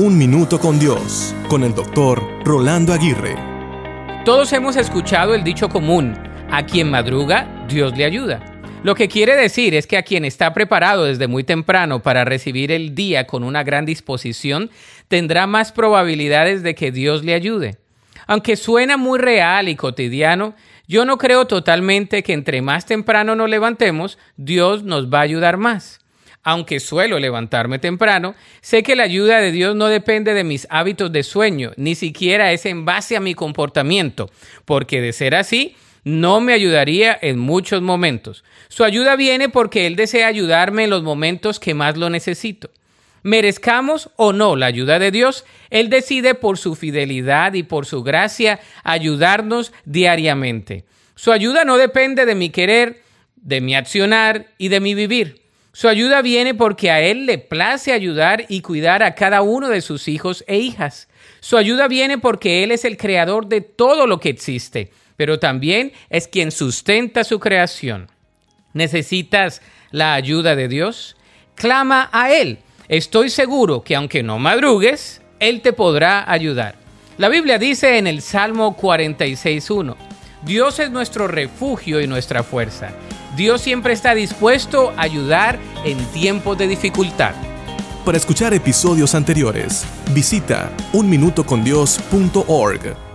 Un Minuto con Dios, con el doctor Rolando Aguirre. Todos hemos escuchado el dicho común, a quien madruga, Dios le ayuda. Lo que quiere decir es que a quien está preparado desde muy temprano para recibir el día con una gran disposición, tendrá más probabilidades de que Dios le ayude. Aunque suena muy real y cotidiano, yo no creo totalmente que entre más temprano nos levantemos, Dios nos va a ayudar más aunque suelo levantarme temprano, sé que la ayuda de Dios no depende de mis hábitos de sueño, ni siquiera es en base a mi comportamiento, porque de ser así, no me ayudaría en muchos momentos. Su ayuda viene porque Él desea ayudarme en los momentos que más lo necesito. Merezcamos o no la ayuda de Dios, Él decide por su fidelidad y por su gracia ayudarnos diariamente. Su ayuda no depende de mi querer, de mi accionar y de mi vivir. Su ayuda viene porque a Él le place ayudar y cuidar a cada uno de sus hijos e hijas. Su ayuda viene porque Él es el creador de todo lo que existe, pero también es quien sustenta su creación. ¿Necesitas la ayuda de Dios? Clama a Él. Estoy seguro que aunque no madrugues, Él te podrá ayudar. La Biblia dice en el Salmo 46.1, Dios es nuestro refugio y nuestra fuerza Dios siempre está dispuesto a ayudar en tiempos de dificultad. Para escuchar episodios anteriores, visita unminutocondios.org.